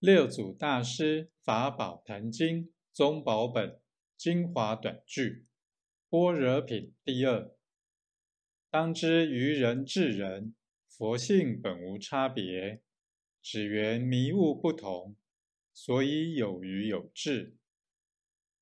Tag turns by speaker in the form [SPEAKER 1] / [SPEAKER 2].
[SPEAKER 1] 六祖大师法宝坛经宗宝本精华短句般若品第二。当知愚人至人，佛性本无差别，只缘迷悟不同，所以有愚有智。